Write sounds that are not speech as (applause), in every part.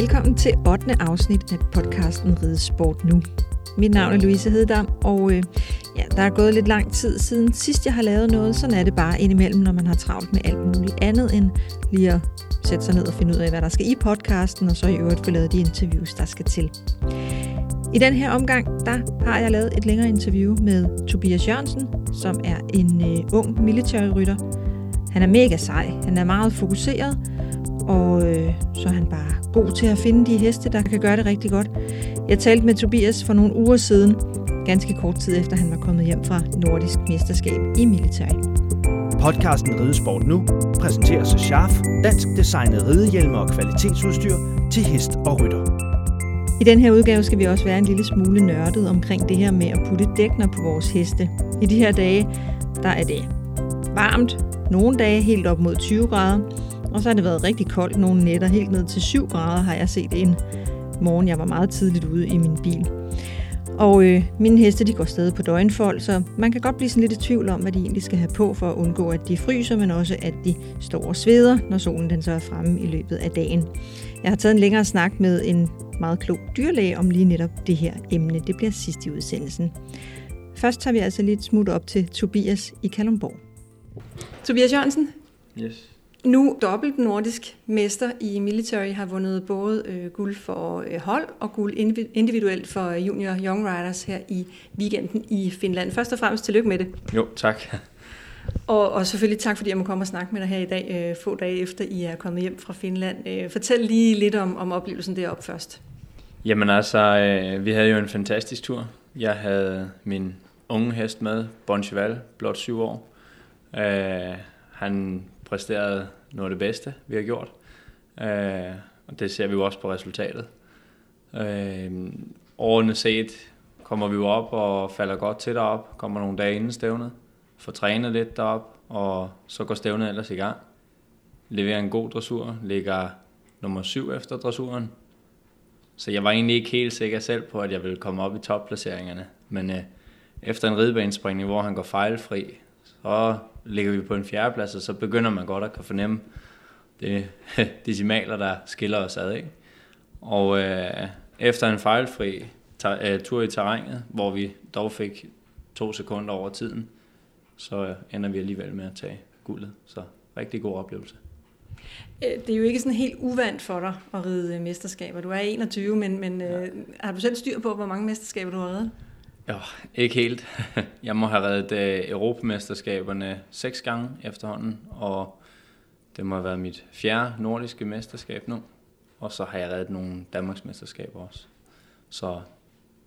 Velkommen til 8. afsnit af podcasten Ride Sport Nu. Mit navn er Louise Hededam, og øh, ja, der er gået lidt lang tid siden sidst jeg har lavet noget. Sådan er det bare indimellem, når man har travlt med alt muligt andet end lige at sætte sig ned og finde ud af, hvad der skal i podcasten, og så i øvrigt få lavet de interviews, der skal til. I den her omgang, der har jeg lavet et længere interview med Tobias Jørgensen, som er en øh, ung militærrytter. Han er mega sej, han er meget fokuseret, og øh, så er han bare god til at finde de heste, der kan gøre det rigtig godt. Jeg talte med Tobias for nogle uger siden, ganske kort tid efter han var kommet hjem fra Nordisk Mesterskab i militær. Podcasten Ridesport Nu præsenterer sig Scharf, dansk designet ridehjelme og kvalitetsudstyr til hest og rytter. I den her udgave skal vi også være en lille smule nørdet omkring det her med at putte dækner på vores heste. I de her dage, der er det varmt, nogle dage helt op mod 20 grader, og så har det været rigtig koldt nogle nætter, helt ned til 7 grader har jeg set en morgen. Jeg var meget tidligt ude i min bil. Og øh, mine heste de går stadig på døgnfold, så man kan godt blive sådan lidt i tvivl om, hvad de egentlig skal have på for at undgå, at de fryser, men også at de står og sveder, når solen den så er fremme i løbet af dagen. Jeg har taget en længere snak med en meget klog dyrlæge om lige netop det her emne. Det bliver sidst i udsendelsen. Først tager vi altså lidt smut op til Tobias i Kalumborg. Tobias Jørgensen, Yes. Nu dobbelt nordisk mester i military, har vundet både øh, guld for øh, hold og guld individ- individuelt for junior young riders her i weekenden i Finland. Først og fremmest tillykke med det. Jo, tak. Og, og selvfølgelig tak, fordi jeg må komme og snakke med dig her i dag, øh, få dage efter I er kommet hjem fra Finland. Øh, fortæl lige lidt om, om oplevelsen deroppe først. Jamen altså, øh, vi havde jo en fantastisk tur. Jeg havde min unge hest med, Bon Cheval, blot syv år. Øh, han præsteret noget af det bedste, vi har gjort. Øh, og det ser vi jo også på resultatet. Øh, årene set kommer vi jo op og falder godt til derop. Kommer nogle dage inden stævnet. Får trænet lidt derop, og så går stævnet ellers i gang. Leverer en god dressur, ligger nummer syv efter dressuren. Så jeg var egentlig ikke helt sikker selv på, at jeg ville komme op i topplaceringerne. Men øh, efter en ridebanespringning, hvor han går fejlfri, så ligger vi på en fjerdeplads, og så begynder man godt at kan fornemme det (laughs) decimaler, der skiller os ad. Ikke? Og øh, efter en fejlfri øh, tur i terrænet, hvor vi dog fik to sekunder over tiden, så øh, ender vi alligevel med at tage guldet. Så rigtig god oplevelse. Øh, Det er jo ikke sådan helt uvandt for dig at ride mesterskaber. Du er 21, men, men ja. øh, har du selv styr på, hvor mange mesterskaber du har reddet? Ja, ikke helt. (laughs) Jeg må have reddet øh, Europamesterskaberne seks gange efterhånden, og det må have været mit fjerde nordiske mesterskab nu. Og så har jeg reddet nogle Danmarksmesterskaber også. Så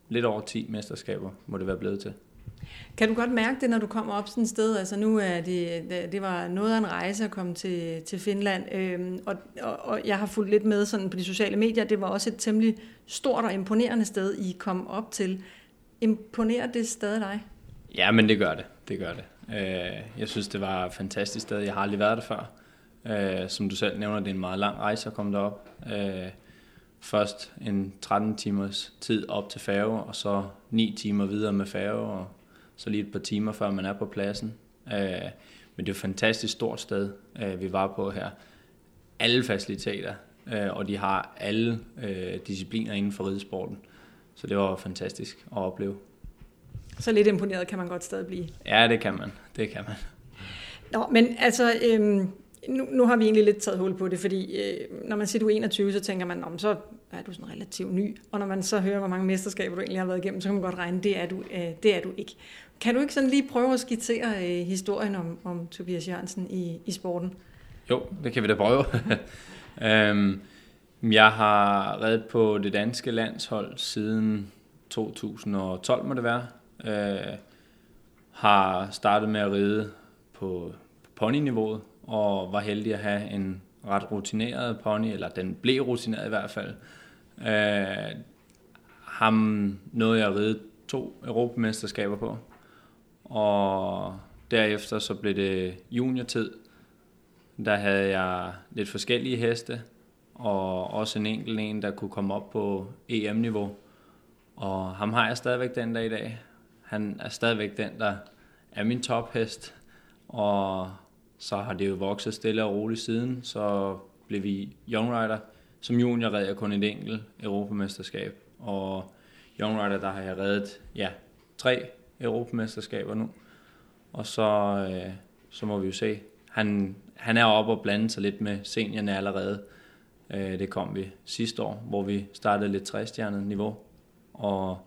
lidt over 10 mesterskaber må det være blevet til. Kan du godt mærke det, når du kommer op sådan et sted? Altså nu er det, det- det var noget af en rejse at komme til, til Finland, øhm, og, og, og jeg har fulgt lidt med sådan på de sociale medier. Det var også et temmelig stort og imponerende sted, I kom op til. Imponerer det stadig dig? Ja, men det gør det. Det gør det. Øh, jeg synes, det var et fantastisk sted. Jeg har aldrig været der før. Øh, som du selv nævner, det er en meget lang rejse at komme derop. Øh, først en 13 timers tid op til færge, og så 9 timer videre med færge, og så lige et par timer, før man er på pladsen. Men det er et fantastisk stort sted, vi var på her. Alle faciliteter, og de har alle discipliner inden for ridesporten. Så det var fantastisk at opleve. Så lidt imponeret kan man godt stadig blive. Ja, det kan man. Det kan man. Nå, men altså, øhm, nu, nu har vi egentlig lidt taget hul på det, fordi øh, når man siger, du er 21, så tænker man, om så er du sådan relativt ny. Og når man så hører, hvor mange mesterskaber du egentlig har været igennem, så kan man godt regne, det er du, øh, det er du ikke. Kan du ikke sådan lige prøve at skitsere øh, historien om, om Tobias Jørgensen i, i sporten? Jo, det kan vi da prøve. (laughs) øhm, jeg har reddet på det danske landshold siden 2012, må det være. Øh, har startet med at ride på ponyniveauet, og var heldig at have en ret rutineret pony, eller den blev rutineret i hvert fald. Øh, ham nåede jeg at ride to europamesterskaber på, og derefter så blev det juniortid, der havde jeg lidt forskellige heste, og også en enkelt en, der kunne komme op på EM-niveau. Og ham har jeg stadigvæk den dag i dag. Han er stadigvæk den, der er min tophest. Og så har det jo vokset stille og roligt siden. Så blev vi Young Rider som junior red jeg kun et enkelt europamesterskab, og Young Rider, der har jeg reddet ja, tre europamesterskaber nu. Og så, øh, så må vi jo se. Han, han er oppe og blande sig lidt med seniorerne allerede. Øh, det kom vi sidste år, hvor vi startede lidt træstjernet niveau. Og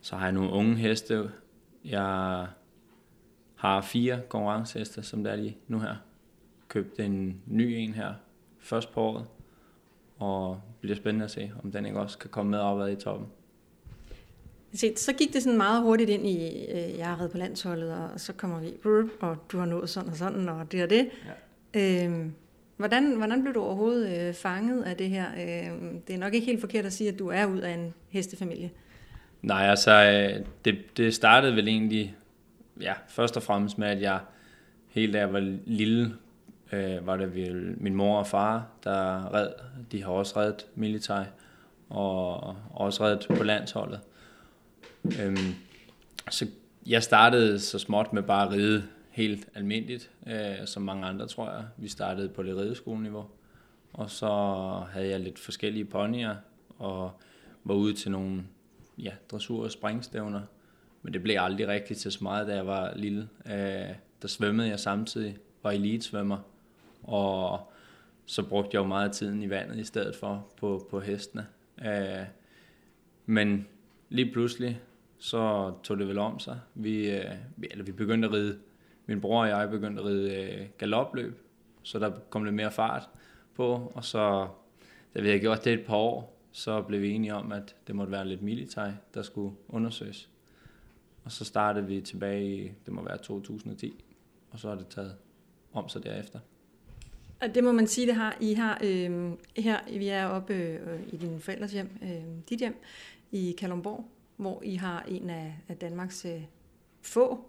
så har jeg nogle unge heste. Jeg har fire konkurrenceheste, som der er lige nu her. Købte en ny en her først på året. Og det bliver spændende at se, om den ikke også kan komme med opad i toppen. Så gik det sådan meget hurtigt ind i, øh, jeg har reddet på landsholdet, og så kommer vi, og du har nået sådan og sådan, og det og det. Ja. Øhm, hvordan, hvordan blev du overhovedet øh, fanget af det her? Øh, det er nok ikke helt forkert at sige, at du er ud af en hestefamilie. Nej, altså, øh, det, det startede vel egentlig, ja, først og fremmest med, at jeg helt da jeg var lille, øh, var det vel min mor og far, der red. De har også reddet militær, og også reddet på landsholdet. Øhm, så jeg startede så småt med bare at ride helt almindeligt, øh, som mange andre, tror jeg. Vi startede på det rideskoleniveau, og så havde jeg lidt forskellige ponyer, og var ude til nogle ja, dressur- og springstævner, men det blev aldrig rigtigt til så meget, da jeg var lille. Øh, der svømmede jeg samtidig, var elitesvømmer, og så brugte jeg jo meget af tiden i vandet i stedet for på, på hestene. Øh, men lige pludselig, så tog det vel om sig. Vi, øh, eller vi begyndte at ride, min bror og jeg begyndte at ride øh, galopløb, så der kom lidt mere fart på, og så, da vi havde gjort det et par år, så blev vi enige om, at det måtte være lidt militær, der skulle undersøges. Og så startede vi tilbage i, det må være 2010, og så er det taget om sig derefter. Og det må man sige, det har I har øh, her, vi er oppe øh, i din forældres hjem, øh, dit hjem, i Kalumborg, hvor I har en af, af Danmarks øh, få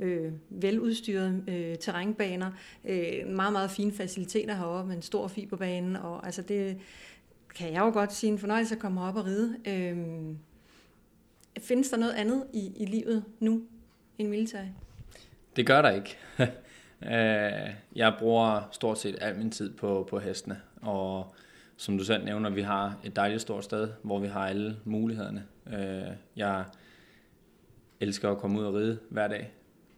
øh, veludstyrede øh, terrænbaner, øh, meget, meget fine faciliteter heroppe med en stor fiberbane, og altså det kan jeg jo godt sige en fornøjelse at komme op og ride. Øh, findes der noget andet i, i livet nu end militær? Det gør der ikke. (laughs) Øh, jeg bruger stort set al min tid på, på hestene, og som du selv nævner, vi har et dejligt stort sted, hvor vi har alle mulighederne. Øh, jeg elsker at komme ud og ride hver dag.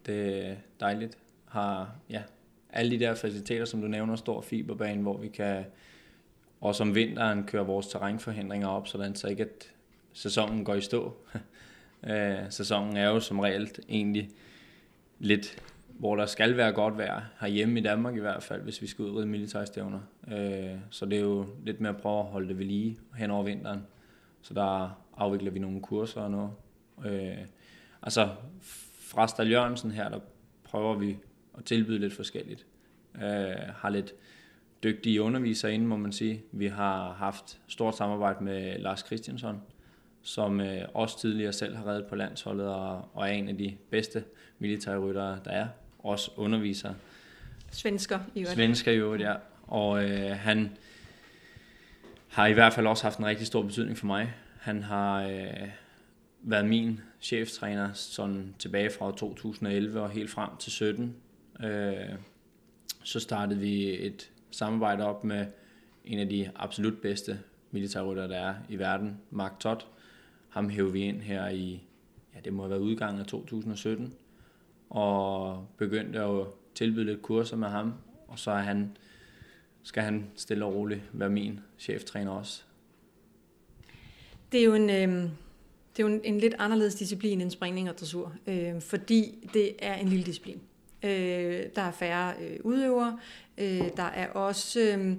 Det er dejligt. Har ja, alle de der faciliteter, som du nævner, stor fiberbane, hvor vi kan også om vinteren køre vores terrænforhindringer op, sådan så ikke at sæsonen går i stå. (laughs) Øh, sæsonen er jo som reelt egentlig lidt hvor der skal være godt vejr, herhjemme i Danmark i hvert fald, hvis vi skal udride militærstævner. Øh, så det er jo lidt med at prøve at holde det ved lige hen over vinteren. Så der afvikler vi nogle kurser og noget. Øh, altså fra Stal Jørgensen her, der prøver vi at tilbyde lidt forskelligt. Øh, har lidt dygtige undervisere inde, må man sige. Vi har haft stort samarbejde med Lars Christiansson, som øh, også tidligere selv har reddet på landsholdet og, og er en af de bedste militærryttere, der er også underviser. Svensker i øvrigt. Svensker i øvrigt, ja. Og øh, han har i hvert fald også haft en rigtig stor betydning for mig. Han har øh, været min cheftræner sådan tilbage fra 2011 og helt frem til 17. Øh, så startede vi et samarbejde op med en af de absolut bedste militærrytter, der er i verden, Mark Todd. Ham hævde vi ind her i, ja, det må have været udgangen af 2017 og begyndte at tilbyde lidt kurser med ham, og så er han, skal han stille og roligt være min cheftræner også. Det er jo en, øh, det er jo en, en lidt anderledes disciplin end springning og dressur, øh, fordi det er en lille disciplin. Øh, der er færre øh, udøvere, øh, der er også... Øh,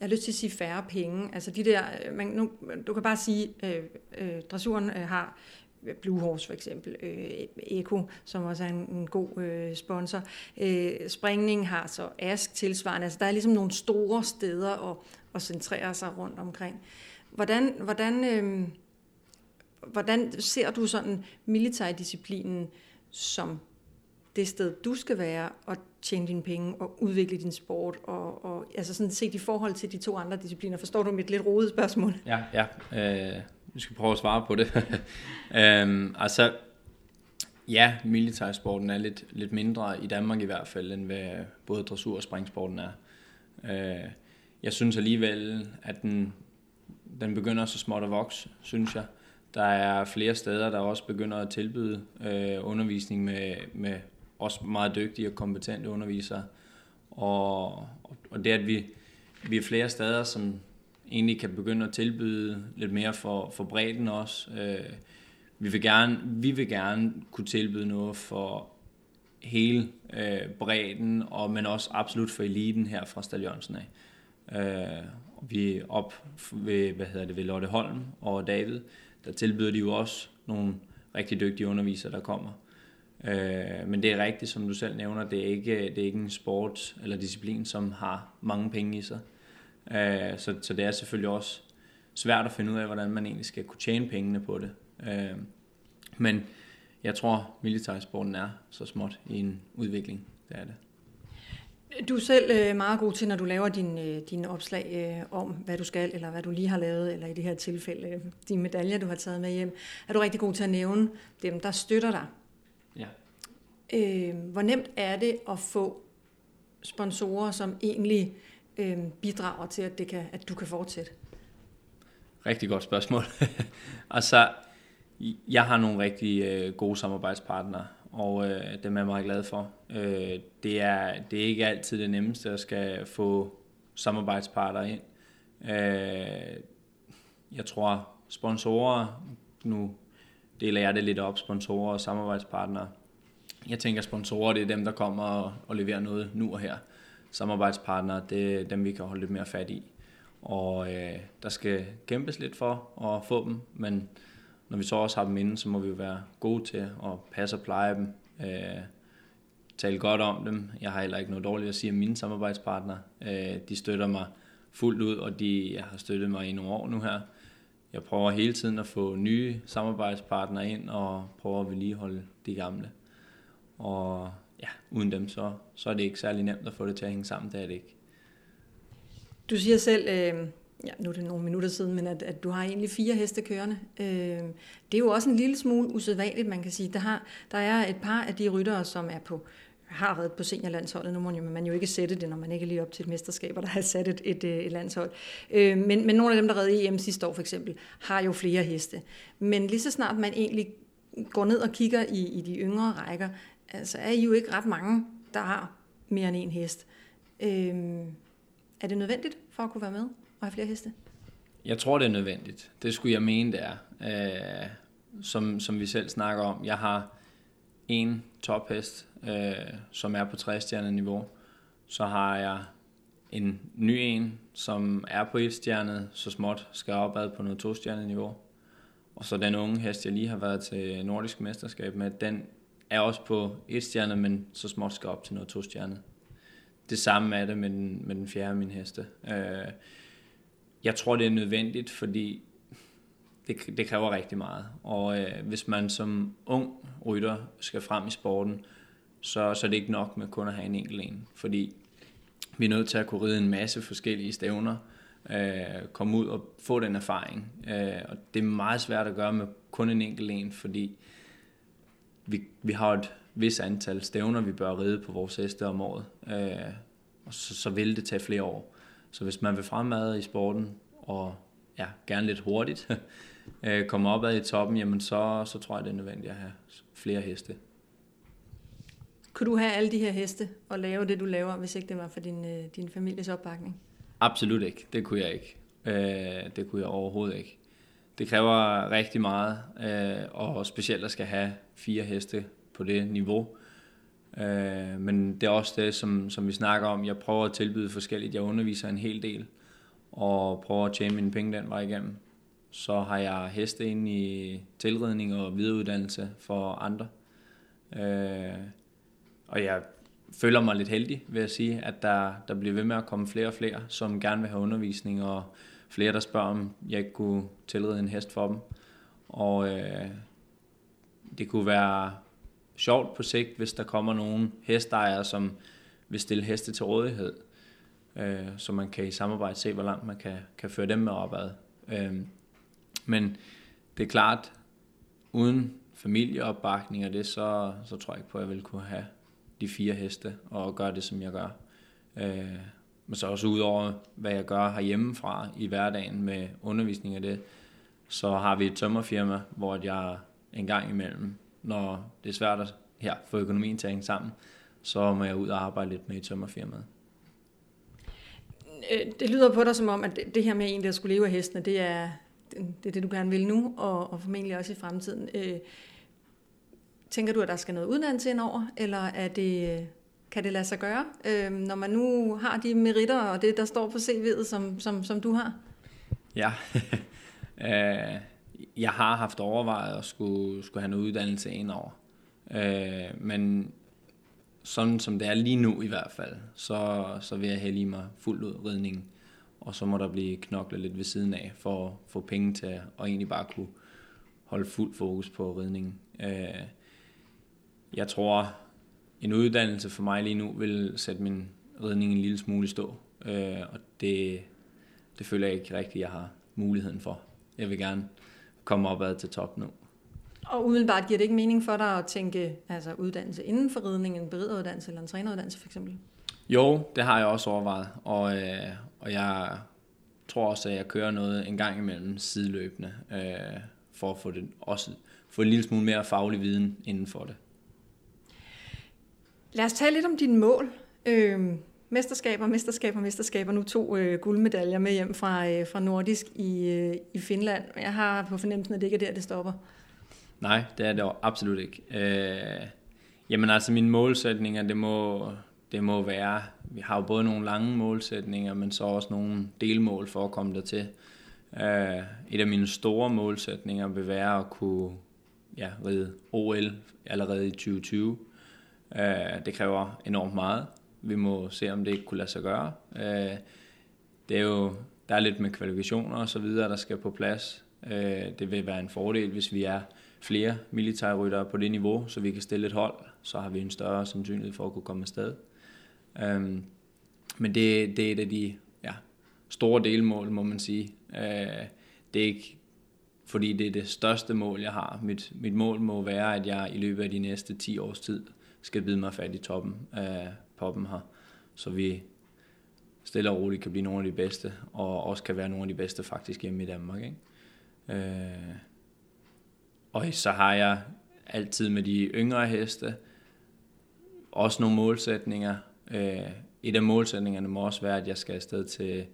jeg har lyst til at sige færre penge. Altså de der, øh, man, nu, du kan bare sige, øh, øh, dressuren øh, har øh, Blue Horse for eksempel, øh, Eko, som også er en, en god øh, sponsor. Øh, springning har så Ask tilsvarende. Altså, der er ligesom nogle store steder at, at centrere sig rundt omkring. Hvordan, hvordan, øh, hvordan ser du sådan militærdisciplinen som det sted, du skal være og tjene dine penge og udvikle din sport, og, og altså sådan set i forhold til de to andre discipliner. Forstår du mit lidt rodet spørgsmål? Ja, ja. Øh, vi skal prøve at svare på det. (laughs) øhm, altså, ja, militærsporten er lidt, lidt mindre i Danmark i hvert fald, end hvad både dressur og springsporten er. Øh, jeg synes alligevel, at den, den begynder så småt at vokse, synes jeg. Der er flere steder, der også begynder at tilbyde øh, undervisning med, med også meget dygtige og kompetente undervisere. Og, og det, at vi, vi er flere steder, som egentlig kan begynde at tilbyde lidt mere for, for bredden også. Øh, vi, vil gerne, vi vil gerne kunne tilbyde noget for hele øh, bredden, og, men også absolut for eliten her fra Stadionsen af. Øh, vi er op ved, hvad hedder det, ved Lotte Holm og David, der tilbyder de jo også nogle rigtig dygtige undervisere, der kommer. Øh, men det er rigtigt, som du selv nævner, det er ikke, det er ikke en sport eller disciplin, som har mange penge i sig. Øh, så, så det er selvfølgelig også svært at finde ud af, hvordan man egentlig skal kunne tjene pengene på det. Øh, men jeg tror, militærsporten er så småt i en udvikling. Det er det. Du er selv øh, meget god til, når du laver dine øh, din opslag øh, om, hvad du skal, eller hvad du lige har lavet, eller i det her tilfælde, de medaljer, du har taget med hjem. Er du rigtig god til at nævne dem, der støtter dig? Ja. Øh, hvor nemt er det at få sponsorer, som egentlig øh, bidrager til, at, det kan, at du kan fortsætte? Rigtig godt spørgsmål. (laughs) altså, jeg har nogle rigtig øh, gode samarbejdspartnere, og øh, dem er jeg meget glad for. Øh, det, er, det er ikke altid det nemmeste at skal få samarbejdspartnere ind. Øh, jeg tror, sponsorer, nu deler jeg det lidt op, sponsorer og samarbejdspartnere. Jeg tænker, sponsorer det er dem, der kommer og, og leverer noget nu og her. Samarbejdspartnere, det er dem, vi kan holde lidt mere fat i. Og øh, der skal kæmpes lidt for at få dem, men når vi så også har dem inde, så må vi jo være gode til at passe og pleje dem, øh, tale godt om dem. Jeg har heller ikke noget dårligt at sige om mine samarbejdspartnere. Øh, de støtter mig fuldt ud, og de har støttet mig i nogle år nu her. Jeg prøver hele tiden at få nye samarbejdspartnere ind, og prøver at vedligeholde de gamle. Og ja, uden dem, så, så er det ikke særlig nemt at få det til at hænge sammen, det er det ikke. Du siger selv, øh, ja, nu er det nogle minutter siden, men at, at du har egentlig fire heste kørende. Øh, det er jo også en lille smule usædvanligt, man kan sige. Der, har, der er et par af de ryttere, som er på har reddet på seniorlandsholdet. Nu må man jo ikke sætte det, når man ikke er lige op til et mesterskab, og der har sat et, et, øh, et landshold. Øh, men, men nogle af dem, der redde EM sidste år for eksempel, har jo flere heste. Men lige så snart man egentlig går ned og kigger i, i de yngre rækker, altså er I jo ikke ret mange, der har mere end en hest. Øh, er det nødvendigt for at kunne være med? Og have flere heste? Jeg tror, det er nødvendigt. Det skulle jeg mene, det er. Øh, som, som vi selv snakker om. Jeg har en tophest, øh, som er på 60 niveau. Så har jeg en ny en, som er på et stjernet, så småt skal opad på noget to niveau. Og så den unge hest, jeg lige har været til nordisk mesterskab med, den er også på et stjerne, men så småt skal op til noget to stjernet. Det samme er det med den, med den fjerde af mine heste. Øh, jeg tror, det er nødvendigt, fordi det, det kræver rigtig meget. Og øh, hvis man som ung rytter skal frem i sporten, så, så er det ikke nok med kun at have en enkelt en. Fordi vi er nødt til at kunne ride en masse forskellige stævner, øh, komme ud og få den erfaring. Øh, og det er meget svært at gøre med kun en enkelt en, fordi vi, vi har et vis antal stævner, vi bør ride på vores heste om året. Øh, og så, så vil det tage flere år. Så hvis man vil fremad i sporten, og ja, gerne lidt hurtigt, (laughs) øh, komme opad i toppen, jamen så, så tror jeg, det er nødvendigt at have flere heste. Kunne du have alle de her heste og lave det, du laver, hvis ikke det var for din, øh, din families opbakning? Absolut ikke. Det kunne jeg ikke. Øh, det kunne jeg overhovedet ikke. Det kræver rigtig meget, og specielt at skal have fire heste på det niveau. Øh, men det er også det, som, som vi snakker om. Jeg prøver at tilbyde forskelligt. Jeg underviser en hel del, og prøver at tjene mine penge den vej igennem. Så har jeg heste ind i tilridning og videreuddannelse for andre. Øh, og jeg føler mig lidt heldig ved at sige, at der, der bliver ved med at komme flere og flere, som gerne vil have undervisning, og flere, der spørger, om jeg ikke kunne tilrede en hest for dem. Og øh, det kunne være sjovt på sigt, hvis der kommer nogle hestejere, som vil stille heste til rådighed, øh, så man kan i samarbejde se, hvor langt man kan, kan føre dem med opad. Øh, men det er klart, uden familieopbakning og det, så, så tror jeg ikke på, at jeg vil kunne have de fire heste og gøre det, som jeg gør. Øh, men så også ud over, hvad jeg gør herhjemmefra i hverdagen med undervisning af det, så har vi et tømmerfirma, hvor jeg en gang imellem, når det er svært at ja, få økonomien til at hænge sammen, så må jeg ud og arbejde lidt med i tømmerfirmaet. Øh, det lyder på dig som om, at det her med egentlig at skulle leve af hestene, det er det, er det du gerne vil nu, og, og formentlig også i fremtiden. Øh, tænker du, at der skal noget uddannelse ind over, eller er det, kan det lade sig gøre, øh, når man nu har de meritter og det, der står på CV'et, som, som, som du har? Ja, (laughs) øh, jeg har haft overvejet at skulle, skulle have en uddannelse ind over. Øh, men sådan som det er lige nu i hvert fald, så, så vil jeg hælde lige mig fuldt ud ridningen. Og så må der blive knoklet lidt ved siden af, for at få penge til at og egentlig bare kunne holde fuld fokus på ridningen. Øh, jeg tror, en uddannelse for mig lige nu vil sætte min ridning en lille smule i stå. Øh, og det, det føler jeg ikke rigtigt, jeg har muligheden for. Jeg vil gerne komme opad til top nu. Og umiddelbart giver det ikke mening for dig at tænke altså uddannelse inden for ridning, en berideruddannelse eller en træneruddannelse for eksempel? Jo, det har jeg også overvejet, og, øh, og jeg tror også, at jeg kører noget en gang imellem sideløbende, øh, for at få, det, også, få en lille smule mere faglig viden inden for det. Lad os tale lidt om dine mål. Øh, mesterskaber, mesterskaber, mesterskaber. Nu to øh, guldmedaljer med hjem fra, øh, fra Nordisk i, øh, i Finland. Jeg har på fornemmelsen, at det ikke er der, det stopper. Nej, det er det absolut ikke. Øh, jamen altså, mine målsætninger, det må, det må være, vi har jo både nogle lange målsætninger, men så også nogle delmål for at komme dertil. Øh, et af mine store målsætninger vil være at kunne ja, ride OL allerede i 2020. Øh, det kræver enormt meget. Vi må se, om det ikke kunne lade sig gøre. Øh, det er jo, der er lidt med kvalifikationer og så videre, der skal på plads. Øh, det vil være en fordel, hvis vi er flere militærryttere på det niveau, så vi kan stille et hold, så har vi en større sandsynlighed for at kunne komme afsted. Øhm, men det, det er et af de ja, store delmål, må man sige. Øh, det er ikke fordi det er det største mål, jeg har. Mit, mit mål må være, at jeg i løbet af de næste 10 års tid skal bide mig fat i toppen Øh, poppen her, så vi stille og roligt kan blive nogle af de bedste, og også kan være nogle af de bedste faktisk hjemme i Danmark. Ikke? Øh, og så har jeg altid med de yngre heste også nogle målsætninger. Øh, et af målsætningerne må også være, at jeg skal afsted til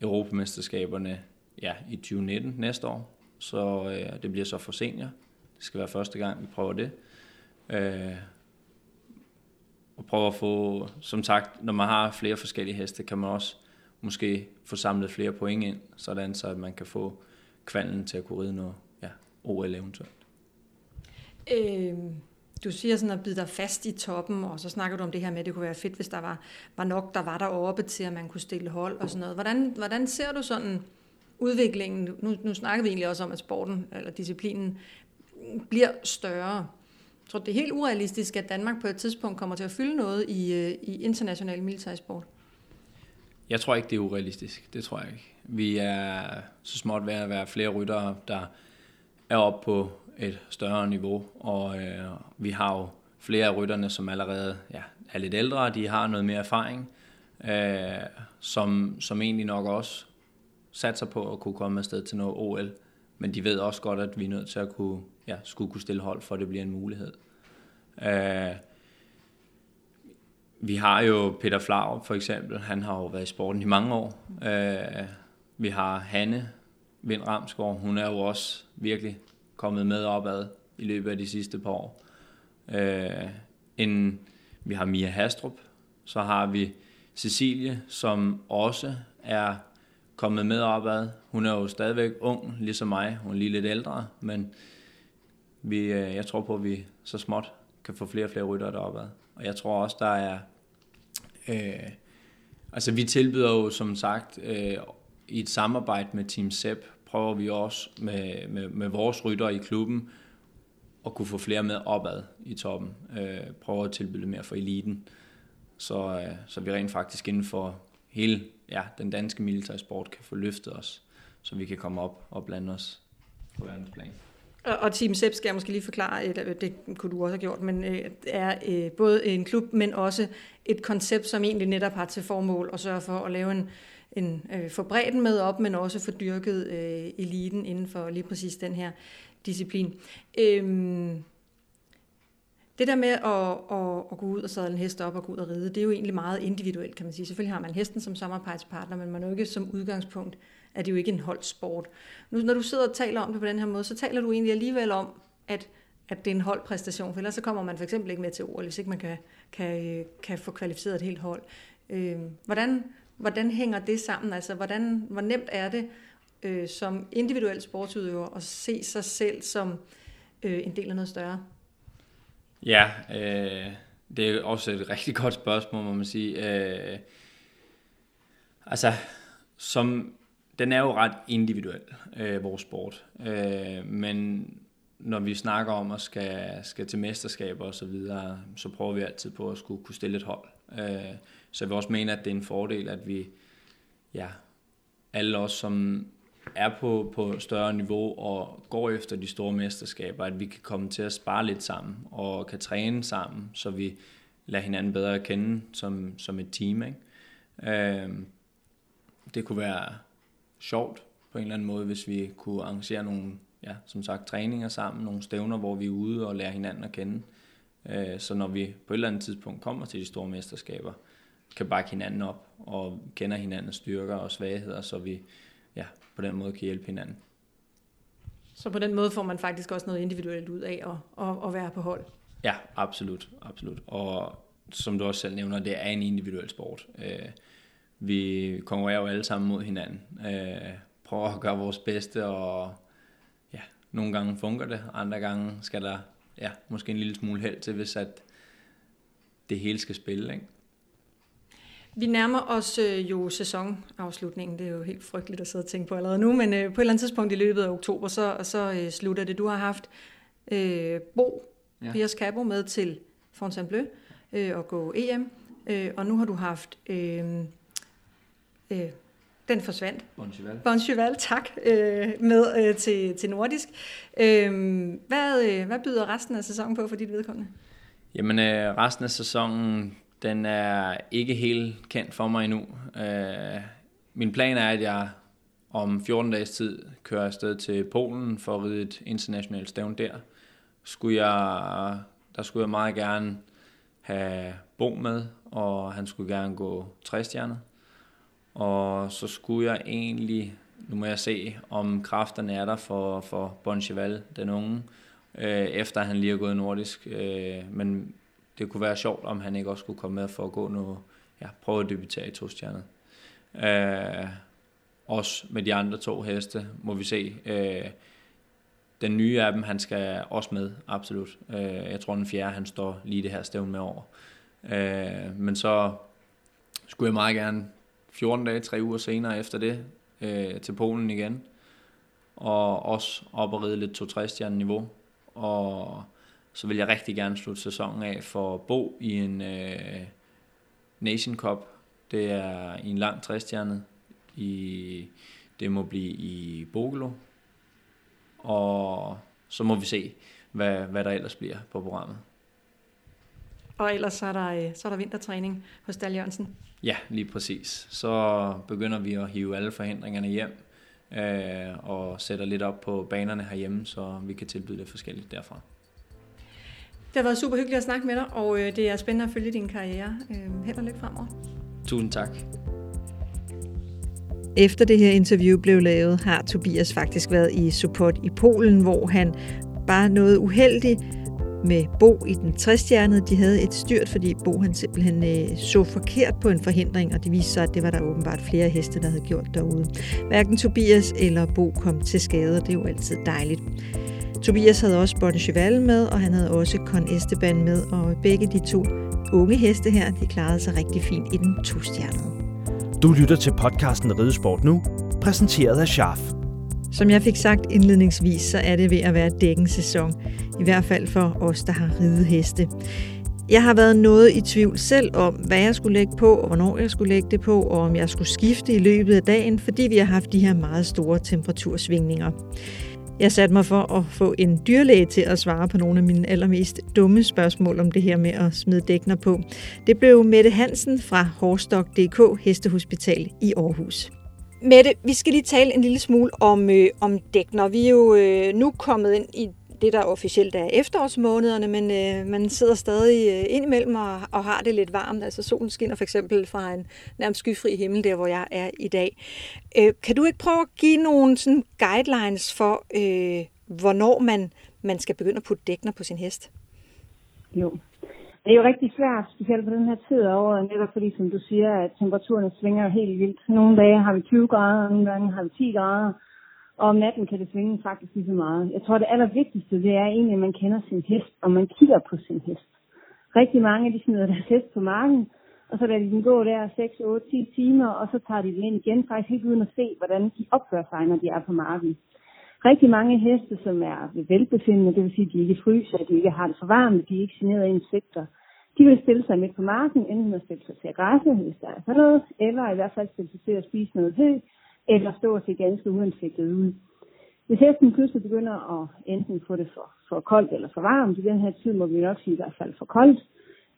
Europamesterskaberne ja, i 2019 næste år. Så øh, det bliver så for senior. Det skal være første gang, vi prøver det. Øh, og prøve at få, som sagt, når man har flere forskellige heste, kan man også måske få samlet flere point ind, sådan så at man kan få kvalen til at kunne ride noget OL eventuelt? Øh, du siger sådan at bide dig fast i toppen, og så snakker du om det her med, at det kunne være fedt, hvis der var, var nok, der var deroppe til, at man kunne stille hold og sådan noget. Hvordan, hvordan ser du sådan udviklingen? Nu, nu snakker vi egentlig også om, at sporten eller disciplinen bliver større. Jeg tror, det er helt urealistisk, at Danmark på et tidspunkt kommer til at fylde noget i, øh, i international militærsport. Jeg tror ikke, det er urealistisk. Det tror jeg ikke. Vi er så småt ved at være flere ryttere, der er oppe på et større niveau, og øh, vi har jo flere af rytterne, som allerede ja, er lidt ældre, de har noget mere erfaring, øh, som, som egentlig nok også satser på at kunne komme afsted til noget OL, men de ved også godt, at vi er nødt til at kunne, ja, skulle kunne stille hold, for at det bliver en mulighed. Øh, vi har jo Peter Flau for eksempel, han har jo været i sporten i mange år. Øh, vi har Hanne, Vind Ramsgaard, hun er jo også virkelig kommet med opad i løbet af de sidste par år. Øh, en, vi har Mia Hastrup, så har vi Cecilie, som også er kommet med opad. Hun er jo stadigvæk ung, ligesom mig. Hun er lige lidt ældre, men vi, øh, jeg tror på, at vi så småt kan få flere og flere ryttere deropad. Og jeg tror også, der er... Øh, altså, vi tilbyder jo, som sagt, øh, i et samarbejde med Team Sepp, prøver vi også med, med, med vores ryttere i klubben at kunne få flere med opad i toppen. Øh, prøver at tilbyde mere for eliten, så, øh, så vi rent faktisk inden for hele ja, den danske militærsport kan få løftet os, så vi kan komme op og blande os på verdensplan. Og, og Team Sepp skal jeg måske lige forklare, eller øh, det kunne du også have gjort, men øh, er øh, både en klub, men også et koncept, som egentlig netop har til formål at sørge for at lave en, en øh, få bredden med op, men også få dyrket øh, eliten inden for lige præcis den her disciplin. Øhm, det der med at, at, at gå ud og sadle en hest op og gå ud og ride, det er jo egentlig meget individuelt, kan man sige. Selvfølgelig har man hesten som samarbejdspartner, men man er jo ikke som udgangspunkt, at det jo ikke en holdsport. Nu, når du sidder og taler om det på den her måde, så taler du egentlig alligevel om, at, at det er en holdpræstation, for ellers så kommer man for eksempel ikke med til ord, hvis ikke man kan, kan, kan få kvalificeret et helt hold. Øh, hvordan, hvordan hænger det sammen? Altså, hvordan, hvor nemt er det øh, som individuel sportsudøver at se sig selv som øh, en del af noget større? Ja, øh, det er også et rigtig godt spørgsmål, må man sige. Øh, altså, som, den er jo ret individuel, øh, vores sport. Øh, men når vi snakker om at skal, skal til mesterskaber og så videre, så prøver vi altid på at skulle kunne stille et hold. Øh, så jeg vil også mene, at det er en fordel, at vi, ja, alle os, som er på, på større niveau og går efter de store mesterskaber, at vi kan komme til at spare lidt sammen og kan træne sammen, så vi lader hinanden bedre at kende som, som et team. Ikke? Øh, det kunne være sjovt på en eller anden måde, hvis vi kunne arrangere nogle, ja, som sagt, træninger sammen, nogle stævner, hvor vi er ude og lærer hinanden at kende. Øh, så når vi på et eller andet tidspunkt kommer til de store mesterskaber, kan bakke hinanden op og kender hinandens styrker og svagheder, så vi ja, på den måde kan hjælpe hinanden. Så på den måde får man faktisk også noget individuelt ud af at, at, at være på hold? Ja, absolut, absolut. Og som du også selv nævner, det er en individuel sport. Øh, vi konkurrerer jo alle sammen mod hinanden. Øh, prøver at gøre vores bedste, og ja, nogle gange fungerer det, andre gange skal der ja, måske en lille smule held til, hvis at det hele skal spille. Ikke? Vi nærmer os øh, jo sæsonafslutningen. Det er jo helt frygteligt at sidde og tænke på allerede nu, men øh, på et eller andet tidspunkt i løbet af oktober, så, så øh, slutter det. Du har haft øh, Bo ja. Piers Cabo med til Fontainebleau øh, og gå EM, øh, og nu har du haft... Øh, øh, den forsvandt. Boncheval. Boncheval, tak, øh, med øh, til, til Nordisk. Øh, hvad, øh, hvad byder resten af sæsonen på for dit vedkommende? Jamen, øh, resten af sæsonen den er ikke helt kendt for mig endnu. Øh, min plan er, at jeg om 14 dages tid kører afsted til Polen for at ride et internationalt stævn der. Skulle jeg, der skulle jeg meget gerne have Bo med, og han skulle gerne gå 60 stjerner. Og så skulle jeg egentlig, nu må jeg se, om kræfterne er der for, for Bon Cheval, den unge, øh, efter han lige er gået nordisk. Øh, men det kunne være sjovt, om han ikke også skulle komme med for at gå nu, ja, prøve at debutere i to stjerner. Øh, også med de andre to heste, må vi se. Øh, den nye af dem, han skal også med, absolut. Øh, jeg tror, den fjerde, han står lige det her stævn med over. Øh, men så skulle jeg meget gerne 14 dage, 3 uger senere efter det, øh, til Polen igen. Og også op og ride lidt 2 stjerner niveau. Og så vil jeg rigtig gerne slutte sæsonen af for Bo i en øh, Nation Cup. Det er i en lang træstjernet. I, det må blive i Bogolo. Og så må vi se, hvad, hvad der ellers bliver på programmet. Og ellers så er der, øh, så er der vintertræning hos Dal Jørgensen. Ja, lige præcis. Så begynder vi at hive alle forhindringerne hjem øh, og sætter lidt op på banerne herhjemme, så vi kan tilbyde det forskelligt derfra. Det har været super hyggeligt at snakke med dig, og øh, det er spændende at følge din karriere. Øh, held og lykke fremover. Tusind tak. Efter det her interview blev lavet, har Tobias faktisk været i support i Polen, hvor han bare noget uheldig med Bo i den træstjernede. De havde et styrt, fordi Bo han simpelthen øh, så forkert på en forhindring, og det viste sig, at det var der åbenbart flere heste, der havde gjort derude. Hverken Tobias eller Bo kom til skade, og det er jo altid dejligt. Tobias havde også Bon Cheval med, og han havde også Con Esteban med, og begge de to unge heste her, de klarede sig rigtig fint i den to-stjernede. Du lytter til podcasten Ridesport nu, præsenteret af Scharf. Som jeg fik sagt indledningsvis, så er det ved at være dækkens sæson. I hvert fald for os, der har ridet heste. Jeg har været noget i tvivl selv om, hvad jeg skulle lægge på, og hvornår jeg skulle lægge det på, og om jeg skulle skifte i løbet af dagen, fordi vi har haft de her meget store temperatursvingninger. Jeg satte mig for at få en dyrlæge til at svare på nogle af mine allermest dumme spørgsmål om det her med at smide dækner på. Det blev Mette Hansen fra Horstok.dk Hestehospital i Aarhus. Mette, vi skal lige tale en lille smule om, øh, om dækner. Vi er jo øh, nu kommet ind i det, der officielt er efterårsmånederne, men øh, man sidder stadig øh, indimellem og, og har det lidt varmt. Altså solen skinner for eksempel fra en nærmest skyfri himmel, der hvor jeg er i dag. Øh, kan du ikke prøve at give nogle sådan, guidelines for, øh, hvornår man, man skal begynde at putte dækner på sin hest? Jo, det er jo rigtig svært, specielt på den her tid af året, netop fordi, som du siger, at temperaturerne svinger helt vildt. Nogle dage har vi 20 grader, nogle gange har vi 10 grader, og om natten kan det svinge faktisk lige så meget. Jeg tror, det allervigtigste, det er egentlig, at man kender sin hest, og man kigger på sin hest. Rigtig mange, de smider deres hest på marken, og så lader de den gå der 6, 8, 10 timer, og så tager de den ind igen, faktisk helt uden at se, hvordan de opfører sig, når de er på marken. Rigtig mange heste, som er ved velbefindende, det vil sige, at de ikke fryser, at de ikke har det for varmt, de er ikke generet af insekter, de vil stille sig midt på marken, enten at stille sig til at græsse, hvis der er sådan noget, eller i hvert fald stille sig til at spise noget hø, eller stå og se ganske uansigtet ud. Hvis hesten pludselig begynder at enten få det for, for koldt eller for varmt, i den her tid må vi nok sige i hvert fald for koldt,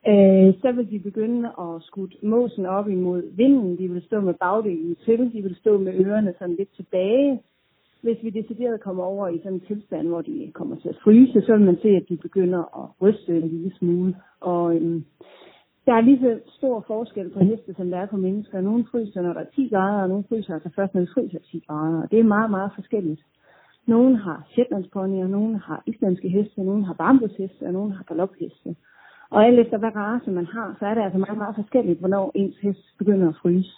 øh, så vil de begynde at skudte måsen op imod vinden. De vil stå med bagdelen til, de vil stå med ørerne sådan lidt tilbage. Hvis vi decideret kommer over i sådan en tilstand, hvor de kommer til at fryse, så vil man se, at de begynder at ryste en lille smule. Og øhm, der er lige så stor forskel på heste, som der er på mennesker. Nogle fryser, når der er 10 grader, og nogle fryser altså først, når det fryser 10 grader. Og det er meget, meget forskelligt. Nogle har shetlandsponier, nogle har islandske heste, nogle har bambusheste, og nogle har galopheste. Og alt efter hvad race man har, så er det altså meget, meget forskelligt, hvornår ens hest begynder at fryse.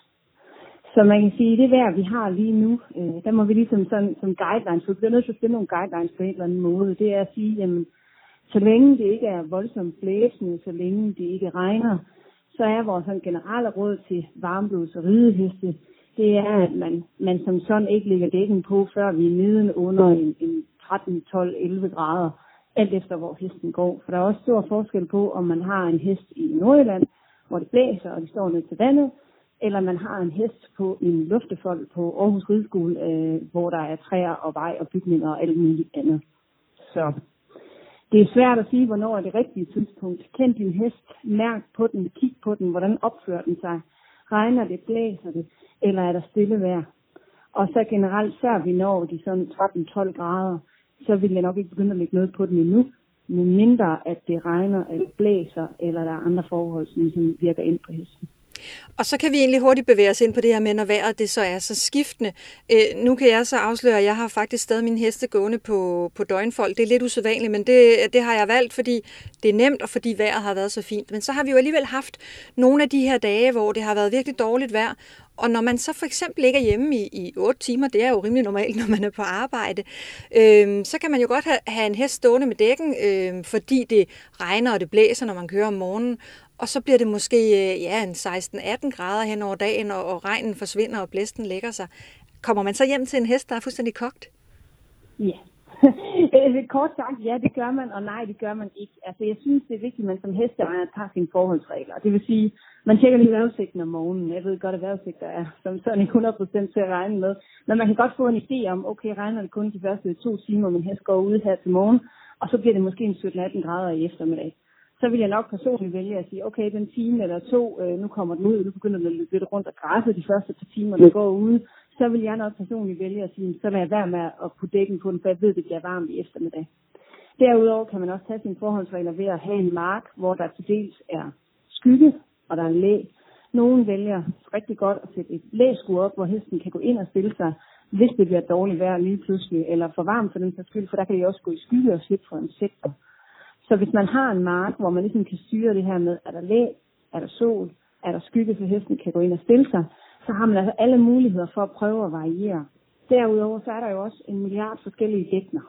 Så man kan sige, det vejr, vi har lige nu, øh, der må vi ligesom sådan, som guidelines, for vi bliver nødt til at stille nogle guidelines på en eller anden måde. Det er at sige, jamen, så længe det ikke er voldsomt blæsende, så længe det ikke regner, så er vores sådan generelle råd til varmblods og rideheste, det er, at man, man som sådan ikke lægger dækken på, før vi er neden under en, en 13, 12, 11 grader, alt efter hvor hesten går. For der er også stor forskel på, om man har en hest i Nordjylland, hvor det blæser, og de står ned til vandet, eller man har en hest på en luftefold på Aarhus Rideskole, øh, hvor der er træer og vej og bygninger og alt muligt andet. Så det er svært at sige, hvornår er det rigtige tidspunkt. Kend din hest, mærk på den, kig på den, hvordan opfører den sig. Regner det, blæser det, eller er der stille vejr? Og så generelt, før vi når de sådan 13-12 grader, så vil jeg nok ikke begynde at lægge noget på den endnu, men mindre at det regner eller blæser, eller der er andre forhold, som ligesom virker ind på hesten. Og så kan vi egentlig hurtigt bevæge os ind på det her med, når vejret det så er så skiftende. Øh, nu kan jeg så afsløre, at jeg har faktisk stadig min heste gående på, på døgnfold. Det er lidt usædvanligt, men det, det har jeg valgt, fordi det er nemt, og fordi vejret har været så fint. Men så har vi jo alligevel haft nogle af de her dage, hvor det har været virkelig dårligt vejr, og når man så for eksempel ikke er hjemme i, i 8 timer, det er jo rimelig normalt, (laughs) når man er på arbejde, øh, så kan man jo godt have, have en hest stående med dækken, øh, fordi det regner og det blæser, når man kører om morgenen og så bliver det måske øh, ja, en 16-18 grader hen over dagen, og, og regnen forsvinder, og blæsten lægger sig. Kommer man så hjem til en hest, der er fuldstændig kogt? Ja. (laughs) Øh, kort sagt, ja, det gør man, og nej, det gør man ikke. Altså, jeg synes, det er vigtigt, at man som hesteejer tager sine forholdsregler. Det vil sige, man tjekker lige vejrudsigten om morgenen. Jeg ved godt, at vejrudsigter er som sådan 100% til at regne med. Men man kan godt få en idé om, okay, regner det kun de første to timer, min hest går ud her til morgen, og så bliver det måske en 17-18 grader i eftermiddag så vil jeg nok personligt vælge at sige, okay, den time eller to, øh, nu kommer den ud, nu begynder den at løbe lidt rundt og græsse de første par timer, der går ude, så vil jeg nok personligt vælge at sige, så lad jeg være med at putte dækken på den, for jeg ved, det bliver varmt i eftermiddag. Derudover kan man også tage sine forholdsregler ved at have en mark, hvor der til dels er skygge, og der er læ. Nogle vælger rigtig godt at sætte et læskur op, hvor hesten kan gå ind og stille sig, hvis det bliver dårligt vejr lige pludselig, eller for varmt for den sags skyld, for der kan de også gå i skygge og slippe for insekter. Så hvis man har en mark, hvor man ligesom kan styre det her med, er der læ, er der sol, er der skygge, så hesten kan gå ind og stille sig, så har man altså alle muligheder for at prøve at variere. Derudover så er der jo også en milliard forskellige dækner.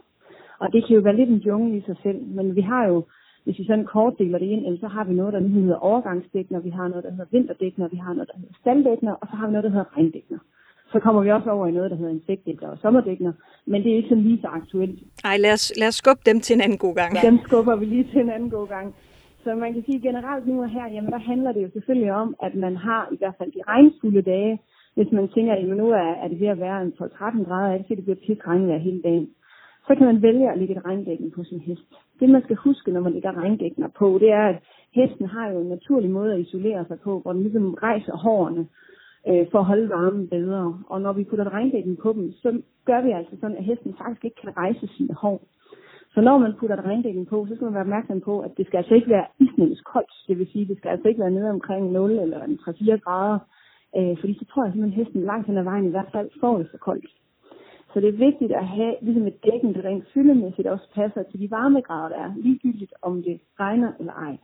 Og det kan jo være lidt en jungle i sig selv, men vi har jo, hvis vi sådan kort deler det ind, så har vi noget, der hedder overgangsdækner, vi har noget, der hedder vinterdækner, vi har noget, der hedder standdækner, og så har vi noget, der hedder regndækner. Så kommer vi også over i noget, der hedder insektdækner og sommerdækner, men det er ikke sådan lige så aktuelt. Nej, lad os, lad os skubbe dem til en anden god gang. Ja. Dem skubber vi lige til en anden god gang. Så man kan sige generelt nu og her, jamen der handler det jo selvfølgelig om, at man har i hvert fald de regnfulde dage, hvis man tænker, at nu er, er det ved at være en 12-13 grader, er det bliver pisse regnvejr hele dagen. så kan man vælge at lægge et regndækken på sin hest. Det man skal huske, når man lægger regndækken på, det er, at hesten har jo en naturlig måde at isolere sig på, hvor den ligesom rejser hårene øh, for at holde varmen bedre. Og når vi putter et regndækken på dem, så gør vi altså sådan, at hesten faktisk ikke kan rejse sine hår. Så når man putter et regndækken på, så skal man være opmærksom på, at det skal altså ikke være isnændes koldt. Det vil sige, at det skal altså ikke være nede omkring 0 eller 3-4 grader. Øh, fordi så tror jeg simpelthen, at hesten langt hen ad vejen i hvert fald får det for koldt. Så det er vigtigt at have ligesom et dækken, der rent fyldemæssigt også passer til de varmegrader, der er, ligegyldigt om det regner eller ej.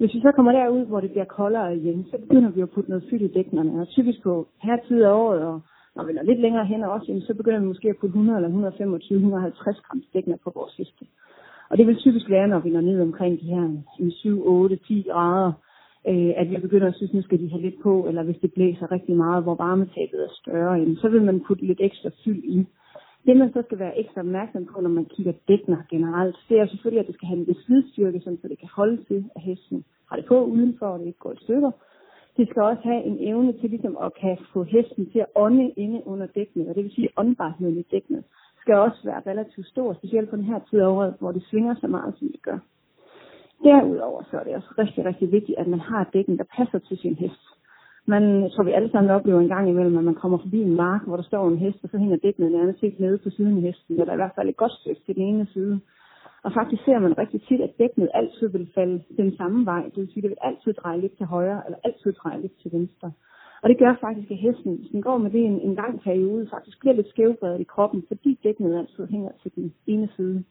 Hvis vi så kommer derud, hvor det bliver koldere igen, så begynder vi at putte noget fyld i dæknerne. Og typisk på her tid af året, og når vi når lidt længere hen også, så begynder vi måske at putte 100 eller 125, 150 gram dækner på vores fiske. Og det vil typisk være, når vi når ned omkring de her 7, 8, 10 grader, øh, at vi begynder at synes, nu skal de have lidt på, eller hvis det blæser rigtig meget, hvor varmetabet er større, så vil man putte lidt ekstra fyld i. Det man så skal være ekstra opmærksom på, når man kigger dækner generelt, det er selvfølgelig, at det skal have en vis slidstyrke, så det kan holde til, at hesten har det på udenfor, og det ikke går i stykker. Det skal også have en evne til ligesom at kan få hesten til at ånde inde under dæknet, og det vil sige, åndbarheden i dæknet skal også være relativt stor, specielt på den her tid af året, hvor det svinger så meget, som det gør. Derudover så er det også rigtig, rigtig vigtigt, at man har dækken, der passer til sin hest. Man, tror, vi alle sammen oplever en gang imellem, at man kommer forbi en mark, hvor der står en hest, og så hænger dækket nærmest helt nede på siden af hesten, eller i hvert fald et godt stykke til den ene side. Og faktisk ser man rigtig tit, at dæknet altid vil falde den samme vej. Det vil sige, at det vil altid dreje lidt til højre, eller altid dreje lidt til venstre. Og det gør faktisk, at hesten, hvis den går med det en, en lang periode, faktisk bliver lidt skævbredet i kroppen, fordi dæknet altid hænger til den ene side.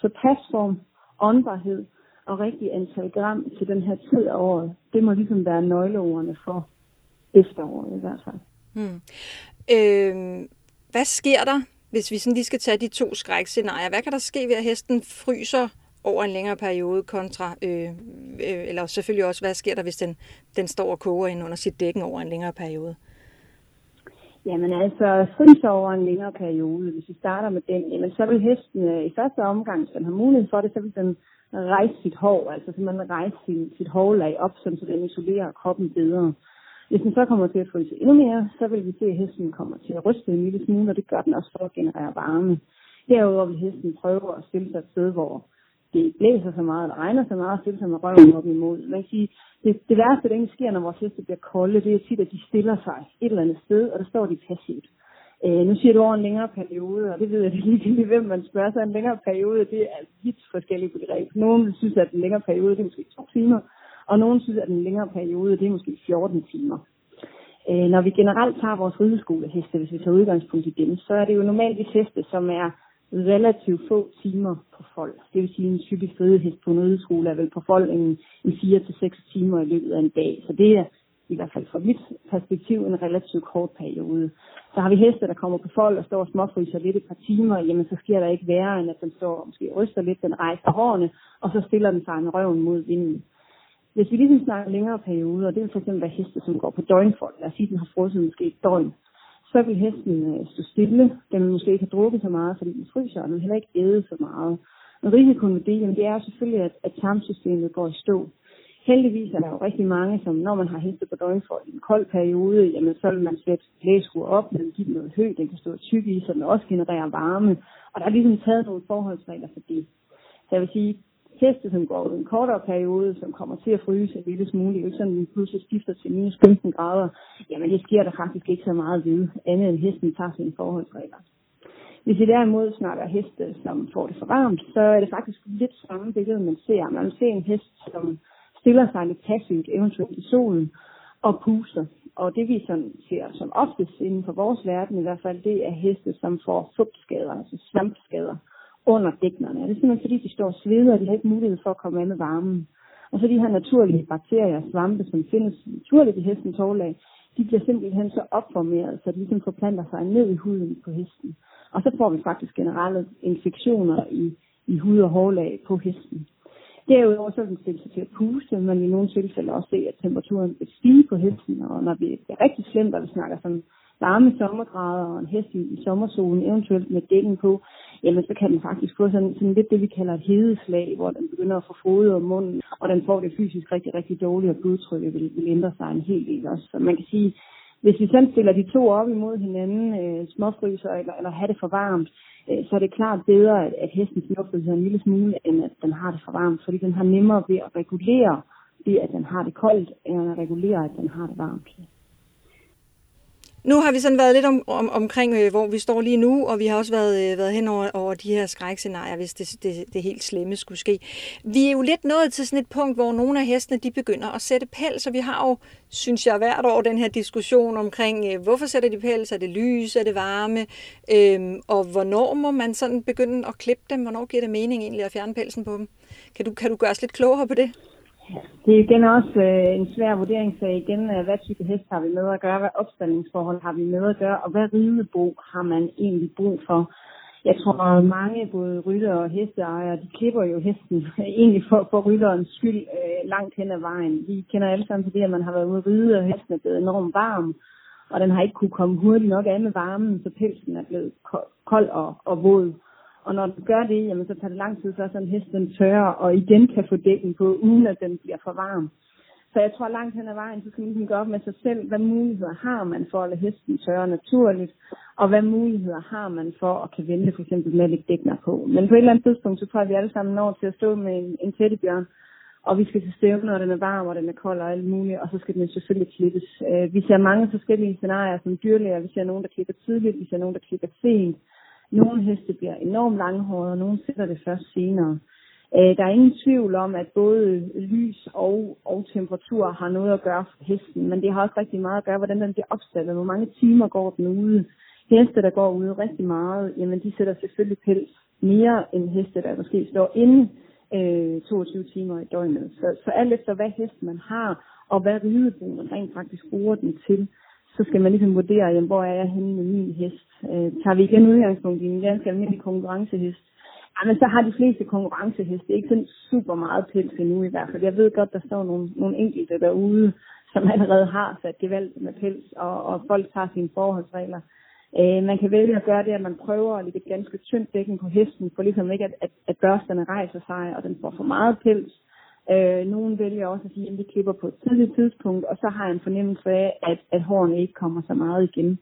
Så pasform, åndbarhed og rigtig antal gram til den her tid af året, det må ligesom være nøgleordene for efteråret i hvert fald. Hmm. Øh, hvad sker der, hvis vi sådan lige skal tage de to skrækscenarier? Hvad kan der ske ved, at hesten fryser over en længere periode kontra, øh, øh, eller selvfølgelig også, hvad sker der, hvis den, den står og koger ind under sit dækken over en længere periode? Jamen altså, fryser over en længere periode, hvis vi starter med den, jamen så vil hesten øh, i første omgang, hvis den har mulighed for det, så vil den rejse sit hår, altså så man rejse sin, sit hårlag op, så den isolerer kroppen bedre. Hvis den så kommer til at fryse endnu mere, så vil vi se, at hesten kommer til at ryste en lille smule, og det gør den også for at generere varme. Derudover vil hesten prøve at stille sig et sted, hvor det blæser så meget, eller regner så meget, og stille sig med røven op imod. Man kan sige, det, det værste, der egentlig sker, når vores heste bliver kolde, det er tit, at de stiller sig et eller andet sted, og der står de passivt. Øh, nu siger du over en længere periode, og det ved jeg det lige hvem man spørger sig. En længere periode, det er vidt forskellige begreb. Nogle synes, at en længere periode, det er måske to timer, og nogen synes, at en længere periode, det er måske 14 timer. Øh, når vi generelt tager vores rideskoleheste, hvis vi tager udgangspunkt i dem, så er det jo normalt de heste, som er relativt få timer på fold. Det vil sige, at en typisk ridehest på en rideskole er vel på fold en, en 4-6 timer i løbet af en dag. Så det er i hvert fald fra mit perspektiv en relativt kort periode. Så har vi heste, der kommer på fold og står og småfryser lidt et par timer, jamen så sker der ikke værre, end at den står og måske ryster lidt, den rejser hårene, og så stiller den sig med røven mod vinden. Hvis vi ligesom snakker længere perioder, det vil fx være heste, som går på døgnfold, lad os sige, den har frosset måske et døgn, så vil hesten øh, stå stille. Den vil måske ikke have drukket så meget, fordi den fryser, og den vil heller ikke æde så meget. Men risikoen ved det, jamen, det er selvfølgelig, at, at tarmsystemet går i stå. Heldigvis er der jo rigtig mange, som når man har heste på døgnfold i en kold periode, jamen så vil man sætte blæskur op, man give dem noget højt, den kan stå tyk i, så den også genererer varme. Og der er ligesom taget nogle forholdsregler for det. Så jeg vil sige, heste, som går en kortere periode, som kommer til at fryse en lille smule, det er jo ikke sådan, at pludselig skifter til minus 15 grader, jamen det sker der faktisk ikke så meget ved, andet end hesten tager sine forholdsregler. Hvis vi derimod snakker heste, som får det for varmt, så er det faktisk lidt samme billede, man ser. Man ser en hest, som stiller sig lidt passivt, eventuelt i solen, og puster. Og det vi sådan ser som oftest inden for vores verden i hvert fald, det er heste, som får fugtskader, altså svampskader under dæknerne. Og det er simpelthen fordi, de står svede, og de har ikke mulighed for at komme af med varmen. Og så de her naturlige bakterier og svampe, som findes naturligt i hestens hårlag, de bliver simpelthen så opformeret, så de ligesom forplanter sig ned i huden på hesten. Og så får vi faktisk generelle infektioner i, i hud og hårlag på hesten. Derudover så vil den stille sig til at puste, men i nogle tilfælde også se, at temperaturen vil stige på hesten, og når vi er rigtig slemt, og vi snakker sådan varme sommergrader og en hest i, i sommersolen, eventuelt med dækken på, jamen så kan den faktisk få sådan, sådan lidt det, vi kalder et hedeslag, hvor den begynder at få fod og munden, og den får det fysisk rigtig, rigtig dårligt, og blodtrykket vil, vil ændre sig en hel del også. Så man kan sige, Hvis vi sådan stiller de to op imod hinanden, øh, småfryser eller, eller have det for varmt, øh, så er det klart bedre, at, at hesten småfryser en lille smule, end at den har det for varmt, fordi den har nemmere ved at regulere det, at den har det koldt, end at regulere, at den har det varmt. Nu har vi sådan været lidt om, om, omkring, øh, hvor vi står lige nu, og vi har også været, øh, været hen over, over de her skrækscenarier, hvis det, det, det helt slemme skulle ske. Vi er jo lidt nået til sådan et punkt, hvor nogle af hestene de begynder at sætte pels, og vi har jo, synes jeg, hvert år den her diskussion omkring, øh, hvorfor sætter de pels, er det lys, er det varme, øhm, og hvornår må man sådan begynde at klippe dem, hvornår giver det mening egentlig at fjerne pelsen på dem? Kan du, kan du gøre os lidt klogere på det? Det er igen også øh, en svær vurderingssag. Igen, øh, hvad type hest har vi med at gøre? Hvad opstillingsforhold har vi med at gøre? Og hvad ridebo har man egentlig brug for? Jeg tror, at mange, både rytter og hesteejere, de klipper jo hesten (laughs) egentlig for, for rytterens skyld øh, langt hen ad vejen. Vi kender alle sammen til det, at man har været ude at ride, og hesten er blevet enormt varm, og den har ikke kunne komme hurtigt nok af med varmen, så pelsen er blevet kold og, og våd. Og når den gør det, jamen, så tager det lang tid, så sådan en hest den tørrer, og igen kan få dækken på, uden at den bliver for varm. Så jeg tror langt hen ad vejen, så skal man ligesom gøre op med sig selv, hvad muligheder har man for at lade hesten tørre naturligt, og hvad muligheder har man for at kan vente for eksempel med at lægge dækner på. Men på et eller andet tidspunkt, så tror jeg, at vi alle sammen når til at stå med en, en tættebjørn, og vi skal til stævne, når den er varm, og den er kold og alt muligt, og så skal den selvfølgelig klippes. Øh, vi ser mange forskellige scenarier som dyrlæger. Vi ser nogen, der klipper tidligt, vi ser nogen, der klipper sent. Nogle heste bliver enormt langhårede, og nogle sætter det først senere. Øh, der er ingen tvivl om, at både lys og, og temperatur har noget at gøre for hesten, men det har også rigtig meget at gøre, hvordan den bliver opstillet, hvor mange timer går den ude. Heste, der går ude rigtig meget, jamen de sætter selvfølgelig pels mere end heste, der måske står inde øh, 22 timer i døgnet. Så, så alt efter hvad hest man har, og hvad ridebrug man rent faktisk bruger den til, så skal man ligesom vurdere, jamen, hvor er jeg henne med min hest. Øh, tager vi igen udgangspunkt i en ganske almindelig konkurrencehest, jamen, så har de fleste konkurrenceheste ikke sådan super meget pels endnu i hvert fald. Jeg ved godt, der står nogle, nogle enkelte derude, som allerede har sat gevald med pels, og, og folk tager sine forholdsregler. Øh, man kan vælge at gøre det, at man prøver at lægge et ganske tyndt dækken på hesten, for ligesom ikke, at, at, at børsterne rejser sig, og den får for meget pels. Øh, nogen vælger også at sige, at de klipper på et tidligt tidspunkt, og så har jeg en fornemmelse af, at, at hårene ikke kommer så meget igen.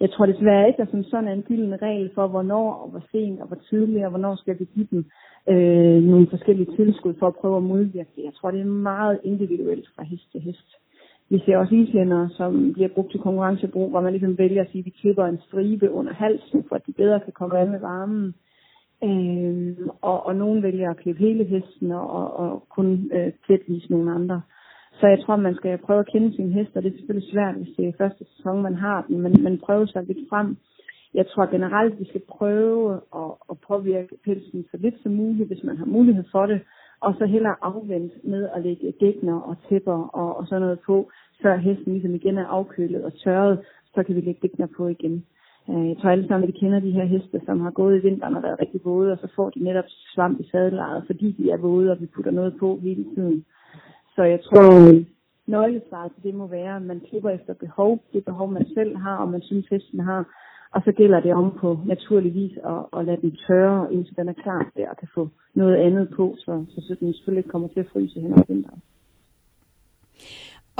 Jeg tror desværre ikke, at som sådan er en gylden regel for, hvornår og hvor sent og hvor tidligt og hvornår skal vi give dem øh, nogle forskellige tilskud for at prøve at modvirke det. Jeg tror, det er meget individuelt fra hest til hest. Vi ser også islændere, som bliver brugt til konkurrencebrug, hvor man ligesom vælger at sige, at vi klipper en stribe under halsen, for at de bedre kan komme af med varmen. Øh, Øhm, og, og nogen vælger at klippe hele hesten og, og, og kun øh, pletvis nogle andre. Så jeg tror, man skal prøve at kende sin hest, og det er selvfølgelig svært, hvis det er første sæson, man har den, men man prøver sig lidt frem. Jeg tror generelt, vi skal prøve at, at påvirke pelsen så lidt som muligt, hvis man har mulighed for det, og så hellere afvente med at lægge dækner og tæpper og, og sådan noget på, før hesten ligesom igen er afkølet og tørret, så kan vi lægge dækner på igen. Øh, jeg tror alle sammen, at vi kender de her heste, som har gået i vinteren og været rigtig våde, og så får de netop svamp i sadelaget, fordi de er våde, og vi putter noget på hele tiden. Så jeg tror, nøglesvaret til det må være, at man klipper efter behov, det behov man selv har, og man synes hesten har. Og så gælder det om på naturlig vis at, at lade den tørre, indtil den er klar til at kan få noget andet på, så, så den selvfølgelig ikke kommer til at fryse hen over vinteren.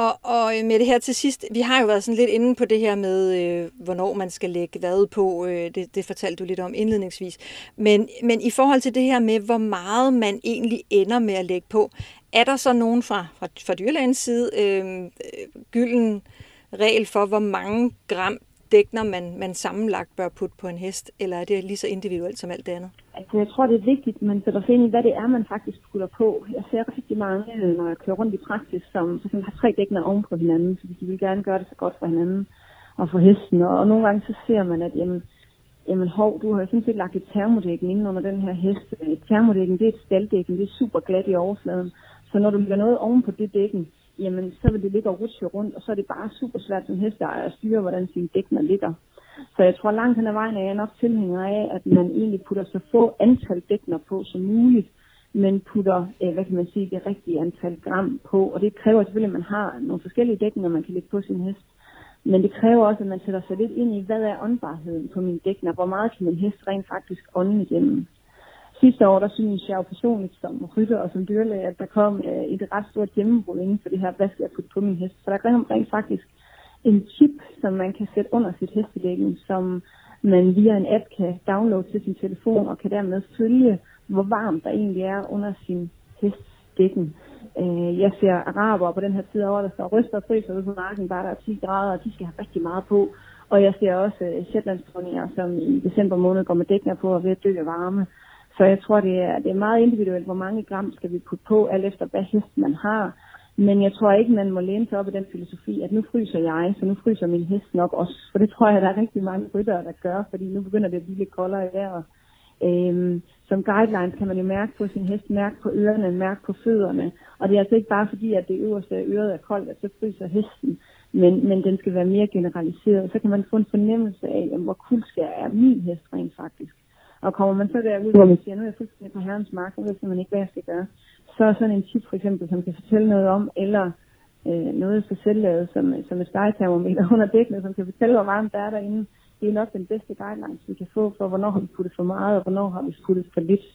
Og, og øh, med det her til sidst, vi har jo været sådan lidt inde på det her med, øh, hvornår man skal lægge hvad på. Øh, det, det fortalte du lidt om indledningsvis. Men, men i forhold til det her med, hvor meget man egentlig ender med at lægge på, er der så nogen fra, fra, fra dyrlægens side øh, øh gylden regel for, hvor mange gram dækner man, man sammenlagt bør putte på en hest, eller er det lige så individuelt som alt det andet? Altså, jeg tror, det er vigtigt, at man sætter sig ind i, hvad det er, man faktisk putter på. Jeg ser rigtig mange, øh, når jeg kører rundt i praksis, som for eksempel har tre dækner oven på hinanden, fordi de vil gerne gøre det så godt for hinanden og for hesten. Og, og nogle gange så ser man, at jamen, jamen hov, du har sådan set lagt et termodækken ind under den her hest. Et termodækken, det er et staldækken, det er super glat i overfladen. Så når du lægger noget oven på det dækken, jamen så vil det ligge og rutsche rundt, og så er det bare super svært som hesteejer at styre, hvordan sine dækner ligger. Så jeg tror langt hen ad vejen er jeg nok tilhænger af, at man egentlig putter så få antal dækner på som muligt, men putter, øh, hvad kan man sige, det rigtige antal gram på. Og det kræver selvfølgelig, at man har nogle forskellige dækninger, man kan lægge på sin hest. Men det kræver også, at man sætter sig lidt ind i, hvad er åndbarheden på mine dækner? Hvor meget kan min hest rent faktisk ånde igennem? Sidste år, der synes jeg jo personligt som rytter og som dyrlæge, at der kom øh, et ret stort gennembrud inden for det her, hvad skal jeg putte på min hest? Så der kom rent faktisk en chip, som man kan sætte under sit hestedækken, som man via en app kan downloade til sin telefon og kan dermed følge, hvor varmt der egentlig er under sin hestdækken. Øh, jeg ser araber på den her tid over, der står ryster og fryser ude på marken, bare der er 10 grader, og de skal have rigtig meget på. Og jeg ser også øh, uh, Shetlandsdronninger, som i december måned går med dækner på og ved at dø af varme. Så jeg tror, det er, det er meget individuelt, hvor mange gram skal vi putte på, alt efter hvad hest man har. Men jeg tror ikke, man må læne sig op i den filosofi, at nu fryser jeg, så nu fryser min hest nok også. For det tror jeg, der er rigtig mange ryttere, der gør, fordi nu begynder det at blive lidt koldere i vejret. Øhm, som guidelines kan man jo mærke på sin hest, mærke på ørerne, mærke på fødderne. Og det er altså ikke bare fordi, at det øverste øret er koldt, at så fryser hesten, men, men den skal være mere generaliseret. Så kan man få en fornemmelse af, jamen, hvor kuldskær er min hest rent faktisk. Og kommer man så derud, hvor man siger, nu er jeg fuldstændig på herrens mark, så ved man ikke, hvad jeg skal gøre. Så er sådan en tip for eksempel, som kan fortælle noget om, eller øh, noget for selvlavet, som, som et stegetermometer (laughs) under dækkene, som kan fortælle, hvor varmt der er derinde. Det er nok den bedste guidelines, vi kan få for, hvornår har vi puttet for meget, og hvornår har vi puttet for lidt.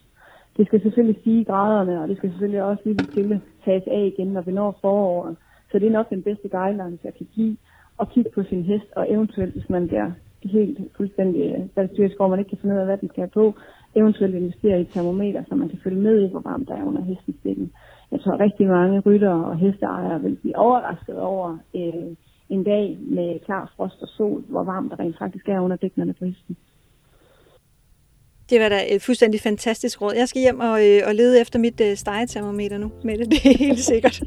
Det skal selvfølgelig sige graderne, og det skal selvfølgelig også lige stille tages af igen, når vi når foråret. Så det er nok den bedste guidelines, jeg kan give, og kigge på sin hest, og eventuelt, hvis man bliver helt fuldstændig valgstyrisk, hvor man ikke kan finde ud af, hvad den skal have på, eventuelt investere i et termometer, så man kan følge med i, hvor varmt der er under hestens dækken. Jeg tror, rigtig mange ryttere og hesteejere vil blive overrasket over øh, en dag med klar frost og sol, hvor varmt der rent faktisk er under dækkerne på hesten. Det var da et fuldstændig fantastisk råd. Jeg skal hjem og, øh, og lede efter mit øh, stegetermometer nu, med det, (laughs) det er helt sikkert.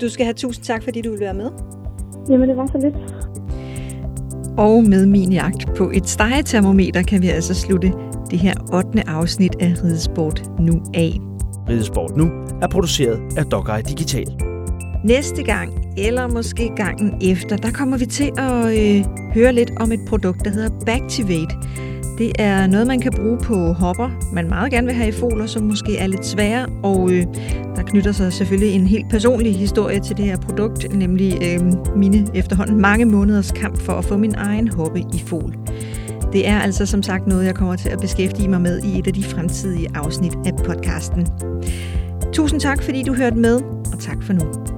Du skal have tusind tak, fordi du vil være med. Jamen, det var så lidt. Og med min jagt på et stegetermometer kan vi altså slutte det her 8. afsnit af Ridesport nu af. Ridesport nu er produceret af Dogeye Digital. Næste gang, eller måske gangen efter, der kommer vi til at øh, høre lidt om et produkt, der hedder Bactivate. Det er noget, man kan bruge på hopper, man meget gerne vil have i foler, som måske er lidt svære, og øh, der knytter sig selvfølgelig en helt personlig historie til det her produkt, nemlig øh, mine efterhånden mange måneders kamp for at få min egen hoppe i fol. Det er altså som sagt noget, jeg kommer til at beskæftige mig med i et af de fremtidige afsnit af podcasten. Tusind tak, fordi du hørte med, og tak for nu.